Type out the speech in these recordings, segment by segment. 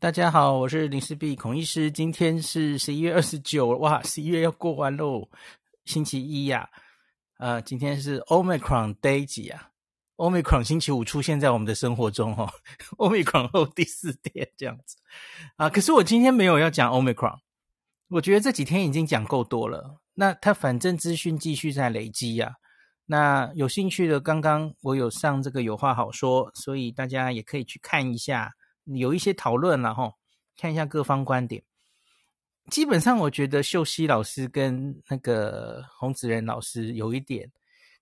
大家好，我是林氏璧孔医师。今天是十一月二十九，哇，十一月要过完喽，星期一呀、啊。呃，今天是 Omicron Day 几啊？Omicron 星期五出现在我们的生活中哦，Omicron 后第四天这样子啊。可是我今天没有要讲 Omicron，我觉得这几天已经讲够多了。那它反正资讯继续在累积呀、那有兴趣的，刚刚我有上这个有话好说，所以大家也可以去看一下。有一些讨论了哈，看一下各方观点。基本上，我觉得秀熙老师跟那个洪子仁老师有一点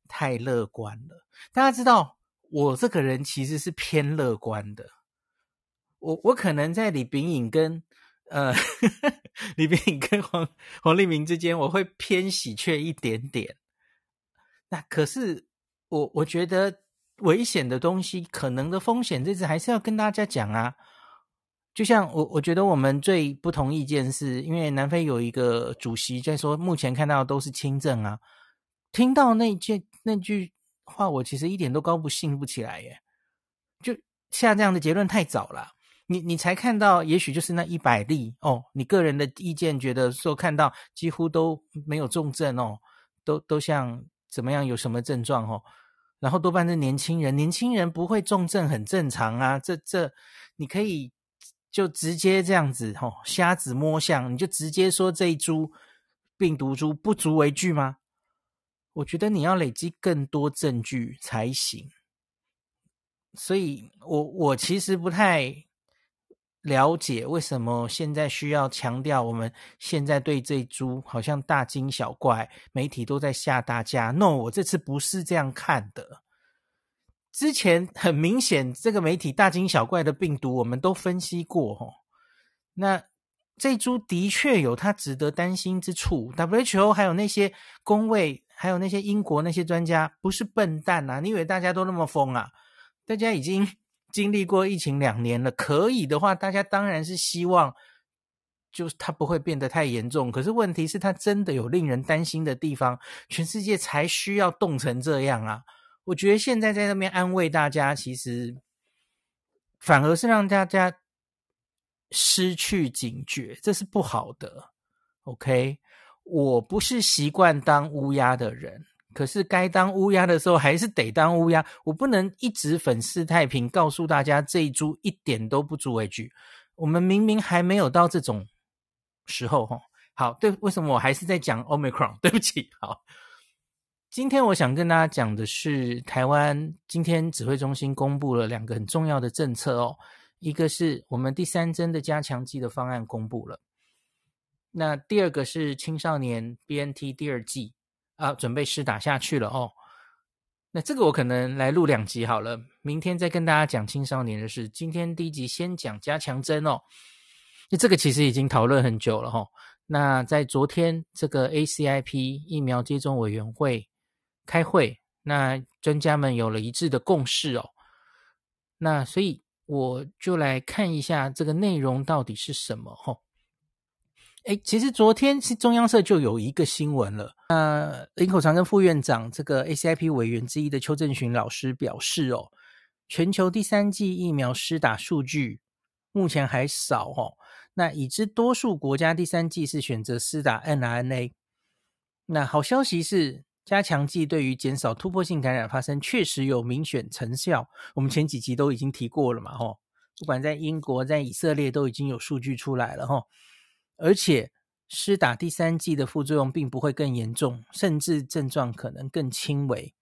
太乐观了。大家知道，我这个人其实是偏乐观的。我我可能在李炳颖跟呃 李炳颖跟黄黄立明之间，我会偏喜鹊一点点。那可是我我觉得。危险的东西，可能的风险，这次还是要跟大家讲啊。就像我，我觉得我们最不同意见是，因为南非有一个主席在说，目前看到的都是轻症啊。听到那句那句话，我其实一点都高不兴不起来耶。就下这样的结论太早了。你你才看到，也许就是那一百例哦。你个人的意见觉得说看到几乎都没有重症哦，都都像怎么样有什么症状哦。然后多半是年轻人，年轻人不会重症很正常啊。这这，你可以就直接这样子吼、哦，瞎子摸象，你就直接说这一株病毒株不足为惧吗？我觉得你要累积更多证据才行。所以我我其实不太。了解为什么现在需要强调？我们现在对这株好像大惊小怪，媒体都在吓大家。No，我这次不是这样看的。之前很明显，这个媒体大惊小怪的病毒，我们都分析过哦。那这株的确有它值得担心之处。WHO 还有那些公卫，还有那些英国那些专家，不是笨蛋啊！你以为大家都那么疯啊？大家已经。经历过疫情两年了，可以的话，大家当然是希望，就是它不会变得太严重。可是问题是，它真的有令人担心的地方，全世界才需要冻成这样啊！我觉得现在在那边安慰大家，其实反而是让大家失去警觉，这是不好的。OK，我不是习惯当乌鸦的人。可是该当乌鸦的时候还是得当乌鸦，我不能一直粉饰太平，告诉大家这一株一点都不足为惧。我们明明还没有到这种时候，哈。好，对，为什么我还是在讲 Omicron？对不起，好。今天我想跟大家讲的是，台湾今天指挥中心公布了两个很重要的政策哦，一个是我们第三针的加强剂的方案公布了，那第二个是青少年 BNT 第二季。啊，准备施打下去了哦。那这个我可能来录两集好了，明天再跟大家讲青少年的事。今天第一集先讲加强针哦。那这个其实已经讨论很久了哦。那在昨天这个 ACIP 疫苗接种委员会开会，那专家们有了一致的共识哦。那所以我就来看一下这个内容到底是什么哦。哎，其实昨天是中央社就有一个新闻了。呃，林口长庚副院长这个 ACIP 委员之一的邱正寻老师表示，哦，全球第三季疫苗施打数据目前还少哦。那已知多数国家第三季是选择施打 mRNA。那好消息是，加强剂对于减少突破性感染发生确实有明显成效。我们前几集都已经提过了嘛，吼，不管在英国、在以色列都已经有数据出来了，吼。而且施打第三剂的副作用并不会更严重，甚至症状可能更轻微。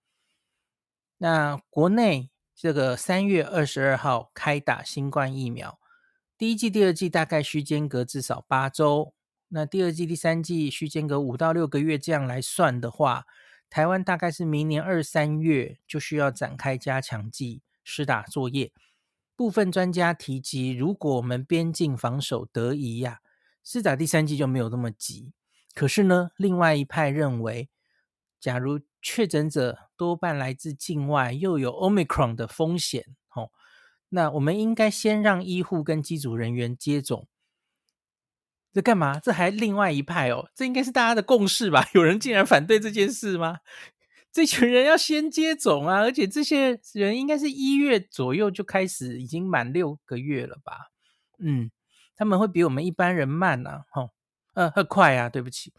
那国内这个三月二十二号开打新冠疫苗，第一剂、第二剂大概需间隔至少八周，那第二剂、第三剂需间隔五到六个月，这样来算的话，台湾大概是明年二三月就需要展开加强剂施打作业。部分专家提及，如果我们边境防守得宜呀、施打第三剂就没有那么急，可是呢，另外一派认为，假如确诊者多半来自境外，又有 Omicron 的风险，哦，那我们应该先让医护跟机组人员接种。这干嘛？这还另外一派哦，这应该是大家的共识吧？有人竟然反对这件事吗？这群人要先接种啊，而且这些人应该是一月左右就开始，已经满六个月了吧？嗯。他们会比我们一般人慢呐、啊，吼，呃，快啊，对不起。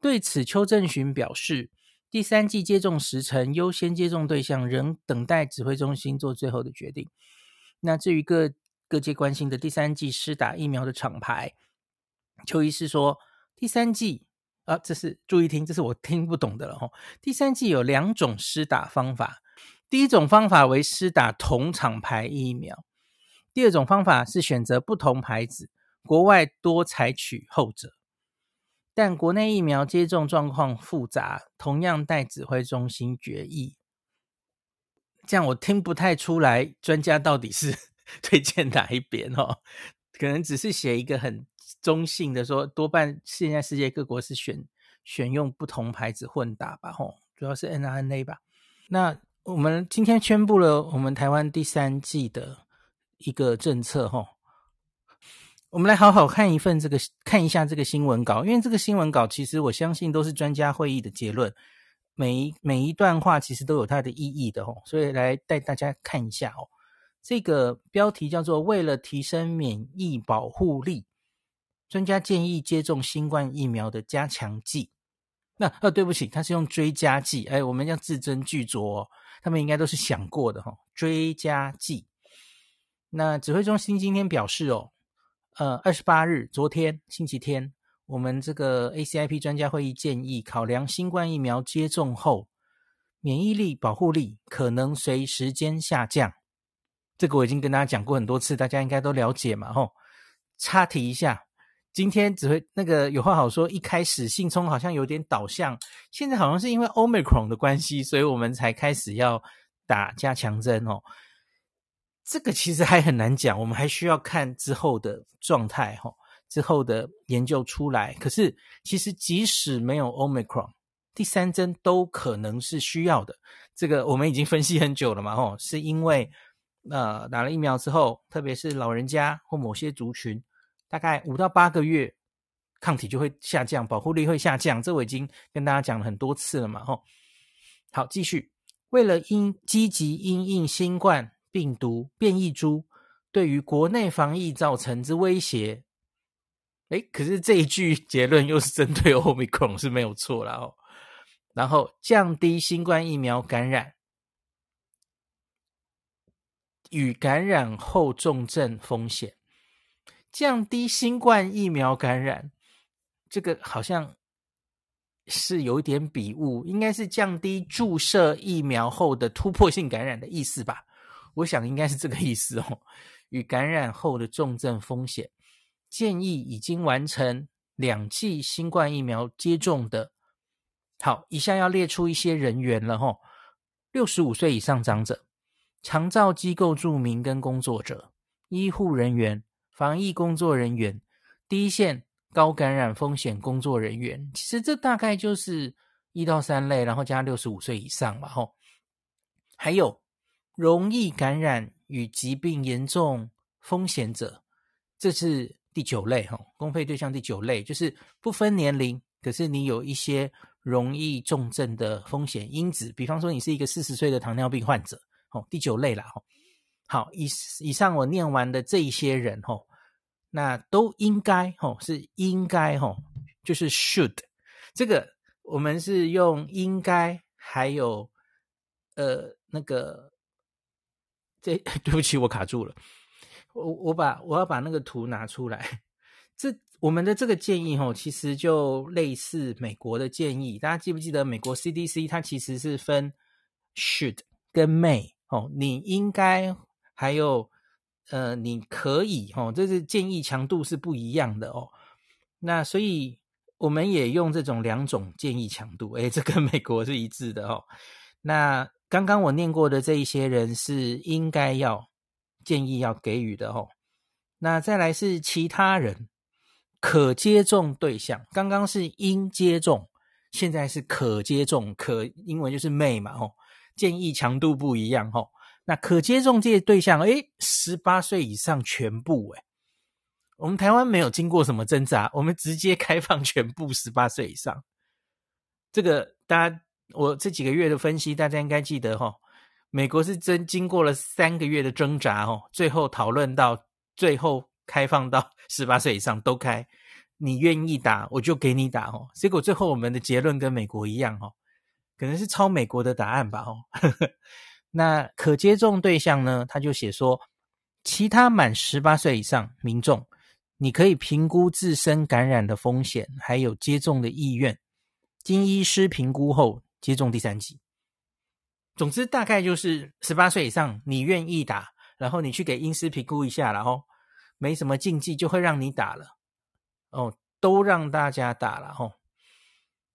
对此，邱正寻表示，第三季接种时程优先接种对象仍等待指挥中心做最后的决定。那至于各各界关心的第三季施打疫苗的厂牌，邱医师说，第三季啊，这是注意听，这是我听不懂的了吼。第三季有两种施打方法，第一种方法为施打同厂牌疫苗，第二种方法是选择不同牌子，国外多采取后者。但国内疫苗接种状况复杂，同样待指挥中心决议。这样我听不太出来，专家到底是 推荐哪一边哦？可能只是写一个很中性的说，多半现在世界各国是选选用不同牌子混打吧？吼，主要是 mRNA 吧。那我们今天宣布了我们台湾第三季的一个政策，哈。我们来好好看一份这个，看一下这个新闻稿，因为这个新闻稿其实我相信都是专家会议的结论，每一每一段话其实都有它的意义的哦，所以来带大家看一下哦。这个标题叫做“为了提升免疫保护力，专家建议接种新冠疫苗的加强剂”。那呃，对不起，它是用追加剂，哎，我们要字斟句酌哦，他们应该都是想过的哈、哦。追加剂。那指挥中心今天表示哦。呃，二十八日，昨天星期天，我们这个 ACIP 专家会议建议，考量新冠疫苗接种后免疫力保护力可能随时间下降。这个我已经跟大家讲过很多次，大家应该都了解嘛。吼，插题一下，今天指挥那个有话好说，一开始信聪好像有点导向，现在好像是因为 Omicron 的关系，所以我们才开始要打加强针哦。这个其实还很难讲，我们还需要看之后的状态哈，之后的研究出来。可是其实即使没有 Omicron，第三针都可能是需要的。这个我们已经分析很久了嘛，吼，是因为呃打了疫苗之后，特别是老人家或某些族群，大概五到八个月抗体就会下降，保护力会下降。这我已经跟大家讲了很多次了嘛，吼。好，继续，为了因积极因应新冠。病毒变异株对于国内防疫造成之威胁，诶，可是这一句 结论又是针对 Omicron 是没有错了哦。然后降低新冠疫苗感染与感染后重症风险，降低新冠疫苗感染，这个好像是有点笔误，应该是降低注射疫苗后的突破性感染的意思吧。我想应该是这个意思哦。与感染后的重症风险，建议已经完成两剂新冠疫苗接种的。好，以下要列出一些人员了哈：六十五岁以上长者、长照机构住民跟工作者、医护人员、防疫工作人员、第一线高感染风险工作人员。其实这大概就是一到三类，然后加六十五岁以上吧，吼。还有。容易感染与疾病严重风险者，这是第九类哈，公费对象第九类就是不分年龄，可是你有一些容易重症的风险因子，比方说你是一个四十岁的糖尿病患者，哦，第九类啦，哈，好，以以上我念完的这一些人，哈，那都应该，哈，是应该，哈，就是 should，这个我们是用应该，还有呃那个。这 对不起，我卡住了。我我把我要把那个图拿出来。这我们的这个建议哦，其实就类似美国的建议。大家记不记得美国 CDC 它其实是分 should 跟 may 哦，你应该还有呃你可以哦，这是建议强度是不一样的哦。那所以我们也用这种两种建议强度，诶，这跟美国是一致的哦。那。刚刚我念过的这一些人是应该要建议要给予的哦。那再来是其他人可接种对象，刚刚是应接种，现在是可接种，可英文就是 may 嘛哦。建议强度不一样哦。那可接种这些对象，诶，十八岁以上全部诶。我们台湾没有经过什么挣扎，我们直接开放全部十八岁以上。这个大家。我这几个月的分析，大家应该记得哈。美国是真经过了三个月的挣扎哦，最后讨论到最后开放到 十八岁以上都开，你愿意打我就给你打哦。结果最后我们的结论跟美国一样哦，可能是抄美国的答案吧哦。那可接种对象呢？他就写说，其他满十八岁以上民众，你可以评估自身感染的风险，还有接种的意愿，经医师评估后接种第三剂。总之，大概就是十八岁以上，你愿意打。然后你去给医师评估一下，然后没什么禁忌，就会让你打了。哦，都让大家打了哦。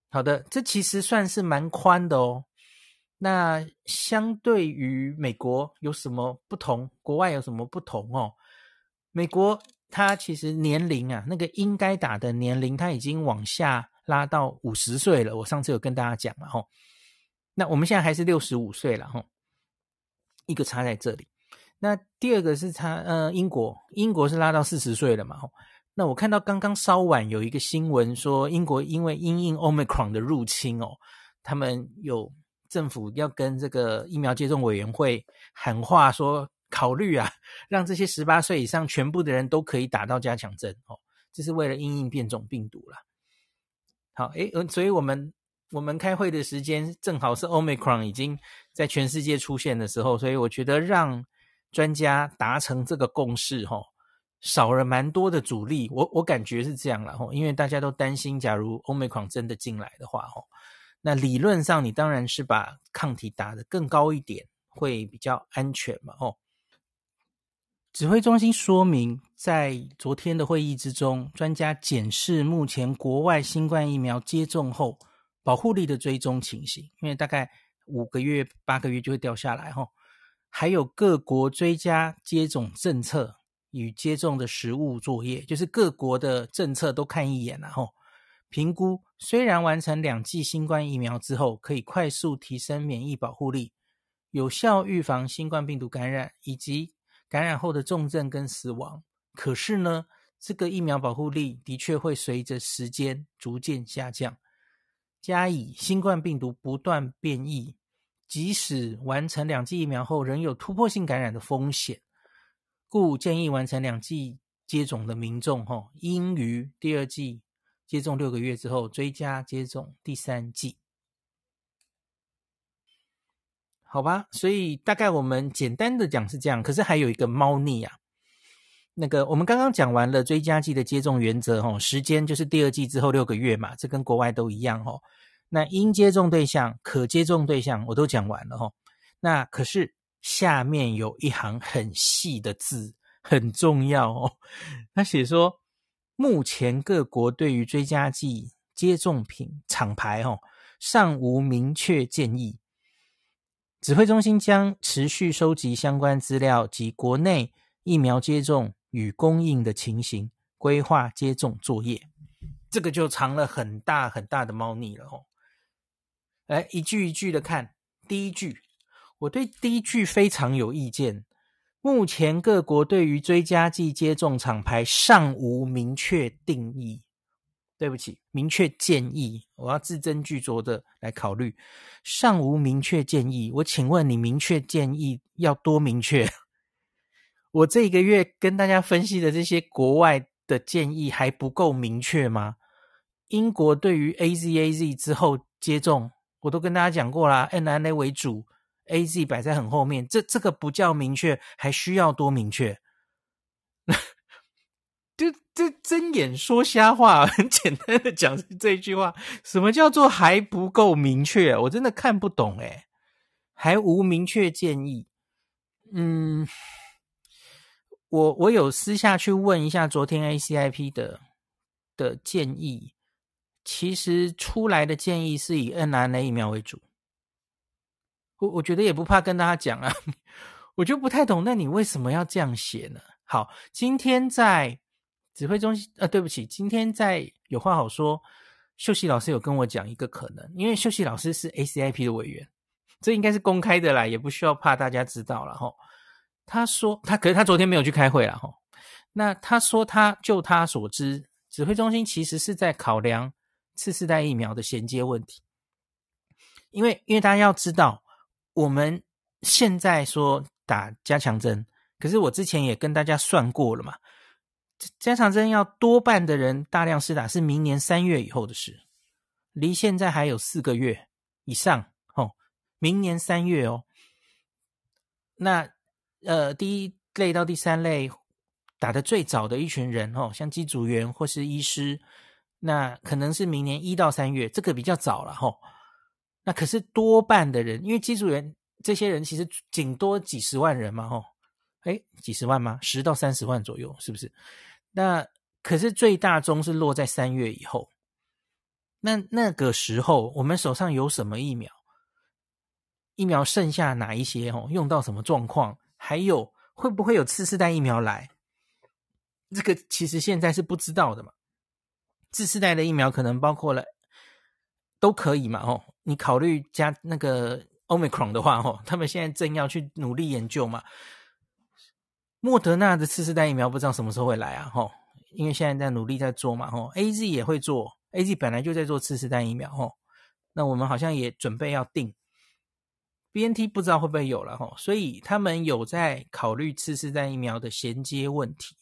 好的，这其实算是蛮宽的哦。那相对于美国有什么不同？国外有什么不同哦？美国它其实年龄啊，那个应该打的年龄，它已经往下拉到五十岁了。我上次有跟大家讲了吼。那我们现在还是六十五岁了吼，一个差在这里。那第二个是他，呃，英国，英国是拉到四十岁了嘛吼？那我看到刚刚稍晚有一个新闻说，英国因为因应 Omicron 的入侵哦，他们有政府要跟这个疫苗接种委员会喊话说，考虑啊，让这些十八岁以上全部的人都可以打到加强针哦，这是为了因应变种病毒啦。好，诶，所以我们我们开会的时间正好是 Omicron 已经在全世界出现的时候，所以我觉得让。专家达成这个共识，吼，少了蛮多的阻力。我我感觉是这样了，吼，因为大家都担心，假如 Omicron 真的进来的话，吼，那理论上你当然是把抗体打得更高一点，会比较安全嘛，吼。指挥中心说明，在昨天的会议之中，专家检视目前国外新冠疫苗接种后保护力的追踪情形，因为大概五个月、八个月就会掉下来，吼。还有各国追加接种政策与接种的实务作业，就是各国的政策都看一眼，然后评估。虽然完成两剂新冠疫苗之后，可以快速提升免疫保护力，有效预防新冠病毒感染以及感染后的重症跟死亡，可是呢，这个疫苗保护力的确会随着时间逐渐下降。加以新冠病毒不断变异。即使完成两剂疫苗后，仍有突破性感染的风险，故建议完成两剂接种的民众，吼，应于第二剂接种六个月之后追加接种第三剂。好吧，所以大概我们简单的讲是这样，可是还有一个猫腻啊。那个我们刚刚讲完了追加剂的接种原则，哦，时间就是第二季之后六个月嘛，这跟国外都一样，哦。那应接种对象、可接种对象我都讲完了哦。那可是下面有一行很细的字，很重要哦。他写说，目前各国对于追加剂接种品厂牌哦尚无明确建议。指挥中心将持续收集相关资料及国内疫苗接种与供应的情形，规划接种作业。这个就藏了很大很大的猫腻了哦。来一句一句的看，第一句，我对第一句非常有意见。目前各国对于追加剂接种厂牌尚无明确定义，对不起，明确建议，我要字斟句酌的来考虑。尚无明确建议，我请问你明确建议要多明确？我这一个月跟大家分析的这些国外的建议还不够明确吗？英国对于 AZAZ 之后接种。我都跟大家讲过啦，mRNA 为主，AZ 摆在很后面，这这个不叫明确，还需要多明确？就这睁眼说瞎话，很简单的讲这一句话，什么叫做还不够明确？我真的看不懂诶，还无明确建议。嗯，我我有私下去问一下昨天 ACIP 的的建议。其实出来的建议是以 n r n a 疫苗为主，我我觉得也不怕跟大家讲啊，我就不太懂，那你为什么要这样写呢？好，今天在指挥中心，呃，对不起，今天在有话好说，秀熙老师有跟我讲一个可能，因为秀熙老师是 ACIP 的委员，这应该是公开的啦，也不需要怕大家知道了哈。他说他，可是他昨天没有去开会了哈。那他说他就他所知，指挥中心其实是在考量。次世代疫苗的衔接问题，因为因为大家要知道，我们现在说打加强针，可是我之前也跟大家算过了嘛，加强针要多半的人大量施打是明年三月以后的事，离现在还有四个月以上哦。明年三月哦，那呃，第一类到第三类打得最早的一群人哦，像机组员或是医师，那可能是明年一到三月，这个比较早了吼。那可是多半的人，因为机组员这些人其实仅多几十万人嘛吼，诶，几十万吗？十到三十万左右，是不是？那可是最大宗是落在三月以后。那那个时候我们手上有什么疫苗？疫苗剩下哪一些？哦，用到什么状况？还有会不会有次世代疫苗来？这个其实现在是不知道的嘛。次世代的疫苗可能包括了，都可以嘛。哦，你考虑加那个 Omicron 的话，哦，他们现在正要去努力研究嘛。莫德纳的次世代疫苗不知道什么时候会来啊？吼，因为现在在努力在做嘛。吼，AZ 也会做，AZ 本来就在做次世代疫苗。吼，那我们好像也准备要定，BNT 不知道会不会有了。吼，所以他们有在考虑次世代疫苗的衔接问题，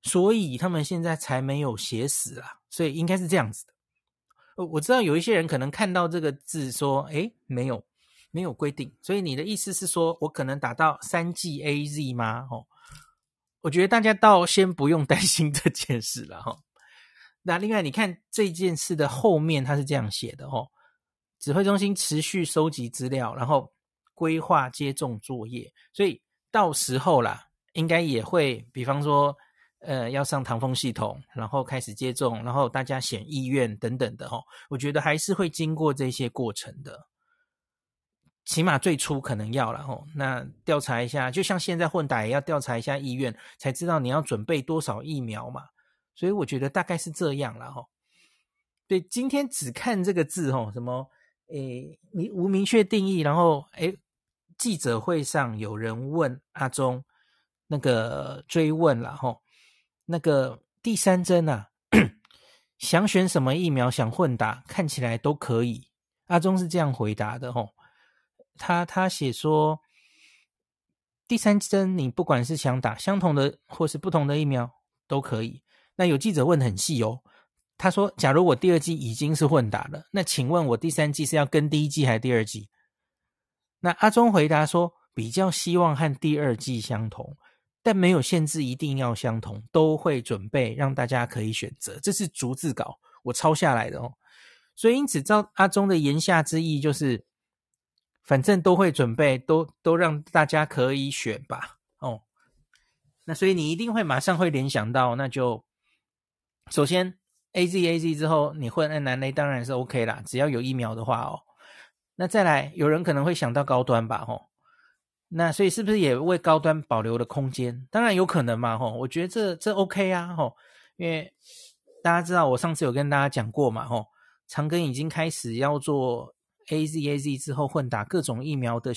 所以他们现在才没有写死啊。所以应该是这样子的。我知道有一些人可能看到这个字说，诶，没有。没有规定，所以你的意思是说我可能打到三 G AZ 吗？哦，我觉得大家倒先不用 担心这件事了哈、哦。那另外，你看这件事的后面，它是这样写的哦：指挥中心持续收集资料，然后规划接种作业。所以到时候啦，应该也会，比方说，呃，要上唐风系统，然后开始接种，然后大家选意愿等等的哈、哦。我觉得还是会经过这些过程的。起码最初可能要了吼，那调查一下，就像现在混打也要调查一下意愿，才知道你要准备多少疫苗嘛。所以我觉得大概是这样了吼。对，今天只看这个字吼，什么诶，你无明确定义，然后诶，记者会上有人问阿中那个追问了吼，那个第三针啊，想选什么疫苗想混打，看起来都可以。阿中是这样回答的吼。他他写说，第三针你不管是想打相同的或是不同的疫苗都可以。那有记者问很细哦，他说：假如我第二剂已经是混打了，那请问我第三剂是要跟第一剂还是第二剂？那阿中回答说，比较希望和第二剂相同，但没有限制一定要相同，都会准备让大家可以选择。这是逐字稿，我抄下来的哦。所以因此，照阿中的言下之意就是。反正都会准备，都都让大家可以选吧。哦，那所以你一定会马上会联想到，那就首先 A Z A Z 之后，你混 N N A 当然是 OK 啦，只要有疫苗的话哦。那再来，有人可能会想到高端吧？哦，那所以是不是也为高端保留了空间？当然有可能嘛。哦，我觉得这这 OK 啊。哦，因为大家知道，我上次有跟大家讲过嘛。哦，长庚已经开始要做。A Z A Z 之后混打各种疫苗的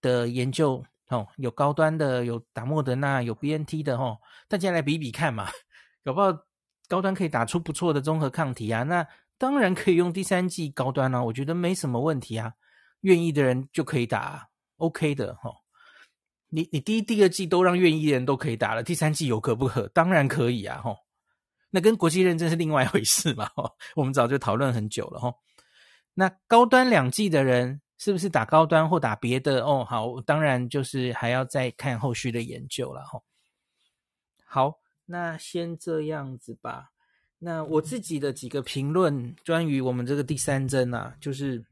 的研究哦，有高端的，有打莫德纳，有 B N T 的哦，大家来比比看嘛，搞不好高端可以打出不错的综合抗体啊，那当然可以用第三剂高端啊，我觉得没什么问题啊，愿意的人就可以打，OK 的哈、哦。你你第一、第二季都让愿意的人都可以打了，第三季有可不可？当然可以啊，哈、哦，那跟国际认证是另外一回事嘛，哈、哦，我们早就讨论很久了，哈、哦。那高端两剂的人是不是打高端或打别的？哦，好，当然就是还要再看后续的研究了哈。好，那先这样子吧。那我自己的几个评论，关于我们这个第三针啊，就是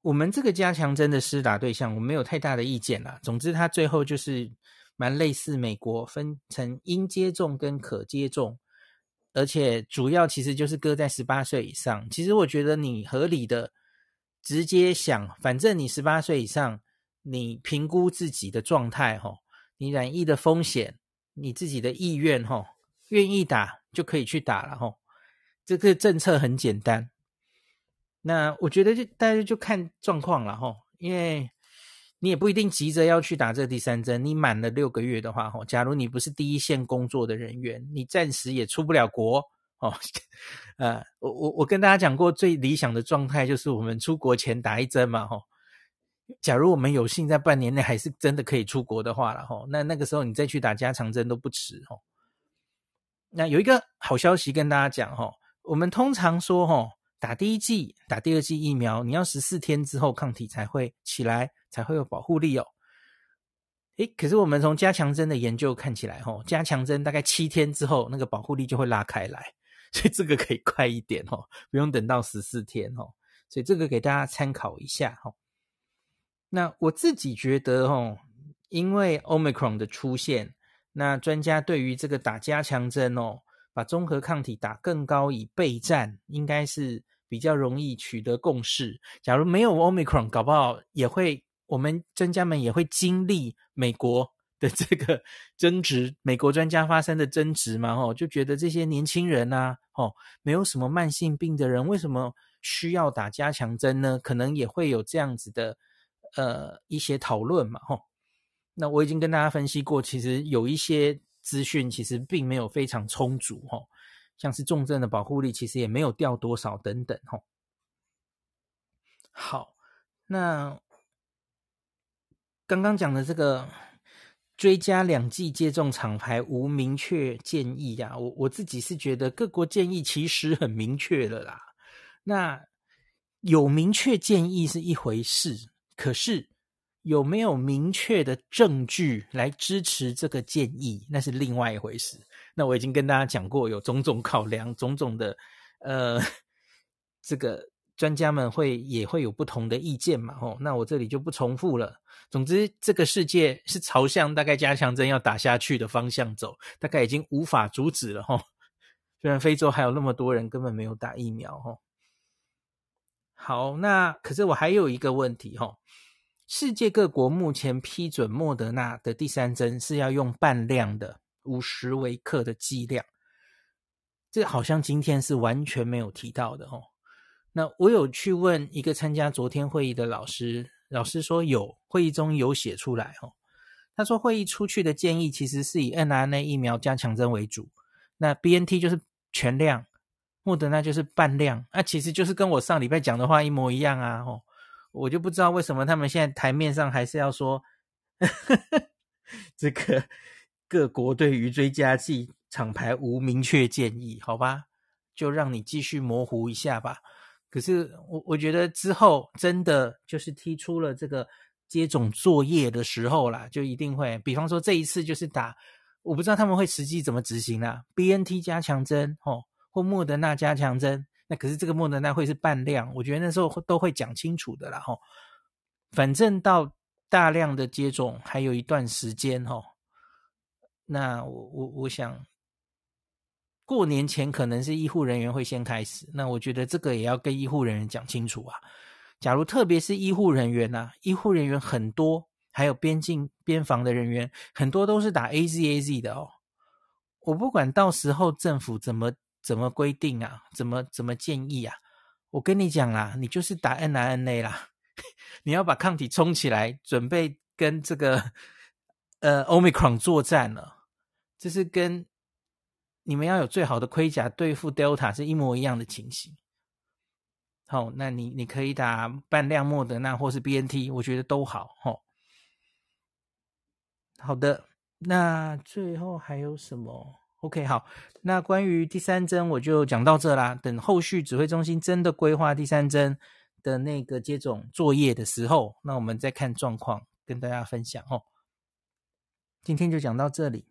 我们这个加强针的施打对象，我没有太大的意见啦。总之，它最后就是蛮类似美国分成应接种跟可接种。而且主要其实就是搁在十八岁以上。其实我觉得你合理的直接想，反正你十八岁以上，你评估自己的状态哈，你染疫的风险，你自己的意愿哈，愿意打就可以去打了哈。这个政策很简单。那我觉得就大家就看状况了哈，因为。你也不一定急着要去打这第三针。你满了六个月的话，吼，假如你不是第一线工作的人员，你暂时也出不了国，哦，呃，我我我跟大家讲过，最理想的状态就是我们出国前打一针嘛，吼，假如我们有幸在半年内还是真的可以出国的话了吼，那那个时候你再去打加强针都不迟哦。那有一个好消息跟大家讲吼，我们通常说吼，打第一剂、打第二剂疫苗，你要十四天之后抗体才会起来，才会有保护力哦。诶，可是我们从加强针的研究看起来吼，加强针大概七天之后，那个保护力就会拉开来，所以这个可以快一点哦，不用等到十四天哦。所以这个给大家参考一下吼。那我自己觉得哦，因为 Omicron 的出现，那专家对于这个打加强针哦，把综合抗体打更高以备战，应该是比较容易取得共识。假如没有 Omicron，搞不好也会，我们专家们也会经历美国的这个 争执，美国专家发生的争执嘛，吼，就觉得这些年轻人呐，吼，没有什么慢性病的人，为什么需要打加强针呢？可能也会有这样子的。呃，一些讨论嘛，吼，那我已经跟大家分析过，其实有一些资讯其实并没有非常充足，哦，像是重症的保护力其实也没有掉多少等等，哦。好，那刚刚讲的这个追加两剂接种厂牌无明确建议呀，我我自己是觉得各国建议其实很明确了啦，那有明确建议是一回事。可是有没有明确的证据来支持这个建议，那是另外一回事。那我已经跟大家讲过，有种种考量，种种的呃，这个专家们会也会有不同的意见嘛。吼，那我这里就不重复了。总之，这个世界是朝向大概加强针要打下去的方向走，大概已经无法阻止了。吼，虽然非洲还有那么多人根本没有打疫苗。吼。好，那可是我还有一个问题哈，世界各国目前批准莫德纳的第三针是要用半量的五十微克的剂量，这好像今天是完全没有提到的哦。那我有去问一个参加昨天会议的老师，老师说有，会议中有写出来哦。他说会议出去的建议其实是以 mRNA 疫苗加强针为主，那 BNT 就是全量。莫德纳就是半量，那、其实就是跟我上礼拜讲的话一模一样啊！吼，我就不知道为什么他们现在台面上还是要说 这个各国对于追加剂厂牌无明确建议，好吧，就让你继续模糊一下吧。可是我我觉得之后真的就是提出了这个接种作业的时候啦，就一定会，比方说这一次就是打，我不知道他们会实际怎么执行啦，BNT 加强针，吼。或莫德纳加强针，那可是这个莫德纳会是半量，我觉得那时候都会讲清楚的啦吼。反正到大量的接种还有一段时间吼，那我我我想过年前可能是医护人员会先开始，那我觉得这个也要跟医护人员讲清楚啊。假如特别是医护人员呐，医护人员很多，还有边境边防的人员很多都是打 AZAZ 的哦。我不管到时候政府怎么。怎么规定啊？怎么怎么建议啊？我跟你讲啦，你就是打 n r n a 啦，你要把抗体冲起来，准备跟这个呃 Omicron 作战了。这是跟你们要有最好的盔甲对付 Delta 是一模一样的情形。好，那你你可以打半量莫德纳或是 BNT，我觉得都好。哦，好的，那最后还有什么？OK，好，那关于第三针我就讲到这啦。等后续指挥中心真的规划第三针的那个接种作业的时候，那我们再看状况跟大家分享哦。今天就讲到这里。